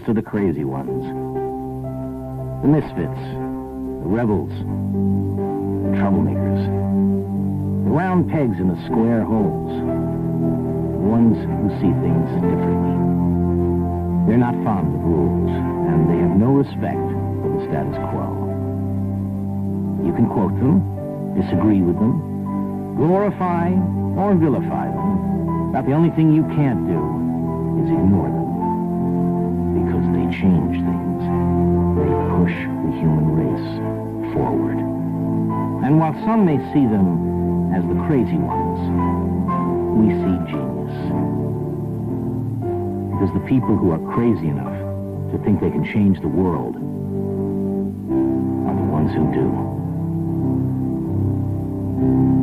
to the crazy ones. The misfits, the rebels, the troublemakers, the round pegs in the square holes, the ones who see things differently. They're not fond of rules, and they have no respect for the status quo. You can quote them, disagree with them, glorify or vilify them, but the only thing you can't do is ignore them. Change things. They push the human race forward. And while some may see them as the crazy ones, we see genius. Because the people who are crazy enough to think they can change the world are the ones who do.